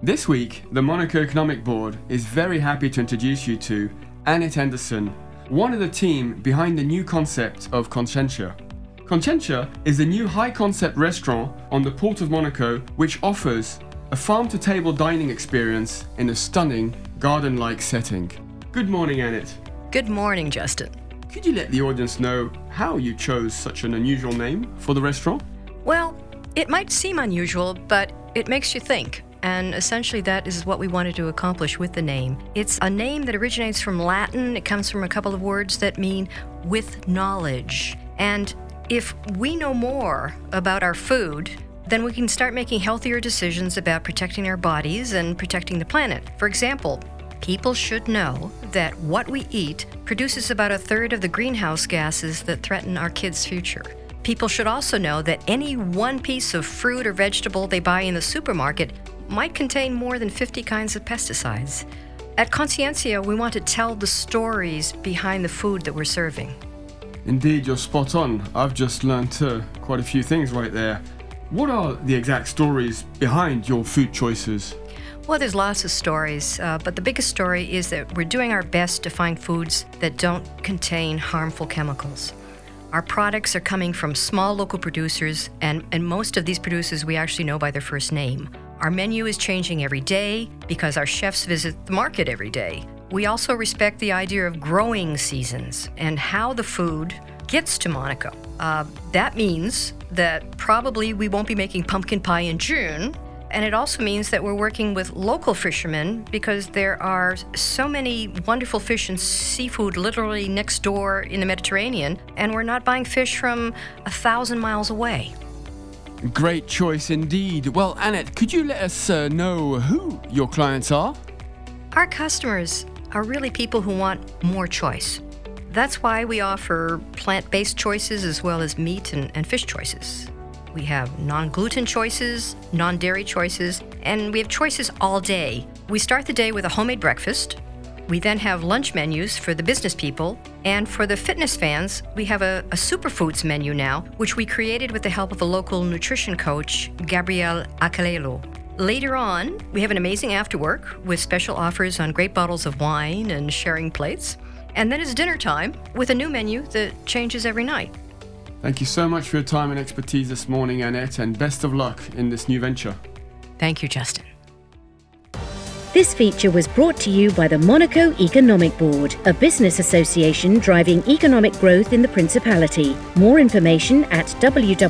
This week, the Monaco Economic Board is very happy to introduce you to Annette Anderson, one of the team behind the new concept of Conscientia. Conscientia is a new high concept restaurant on the Port of Monaco which offers a farm to table dining experience in a stunning garden like setting. Good morning, Annette. Good morning, Justin. Could you let the audience know how you chose such an unusual name for the restaurant? Well, it might seem unusual, but it makes you think. And essentially, that is what we wanted to accomplish with the name. It's a name that originates from Latin. It comes from a couple of words that mean with knowledge. And if we know more about our food, then we can start making healthier decisions about protecting our bodies and protecting the planet. For example, people should know that what we eat produces about a third of the greenhouse gases that threaten our kids' future. People should also know that any one piece of fruit or vegetable they buy in the supermarket might contain more than 50 kinds of pesticides. At Conscientia, we want to tell the stories behind the food that we're serving. Indeed, you're spot on. I've just learned uh, quite a few things right there. What are the exact stories behind your food choices? Well, there's lots of stories, uh, but the biggest story is that we're doing our best to find foods that don't contain harmful chemicals. Our products are coming from small local producers, and, and most of these producers we actually know by their first name. Our menu is changing every day because our chefs visit the market every day. We also respect the idea of growing seasons and how the food gets to Monaco. Uh, that means that probably we won't be making pumpkin pie in June. And it also means that we're working with local fishermen because there are so many wonderful fish and seafood literally next door in the Mediterranean, and we're not buying fish from a thousand miles away. Great choice indeed. Well, Annette, could you let us uh, know who your clients are? Our customers are really people who want more choice. That's why we offer plant based choices as well as meat and, and fish choices. We have non gluten choices, non dairy choices, and we have choices all day. We start the day with a homemade breakfast, we then have lunch menus for the business people, and for the fitness fans, we have a, a, superfoods menu now, which we created with the help of a local nutrition coach, Gabrielle Acalelo. Later on, we have an amazing afterwork with special offers on great bottles of wine and sharing plates. And then it's dinner time with a new menu that changes every night. Thank you so much for your time and expertise this morning, Annette, and best of luck in this new venture. Thank you, Justin. This feature was brought to you by the Monaco Economic Board, a business association driving economic growth in the Principality. More information at www.meb.mc.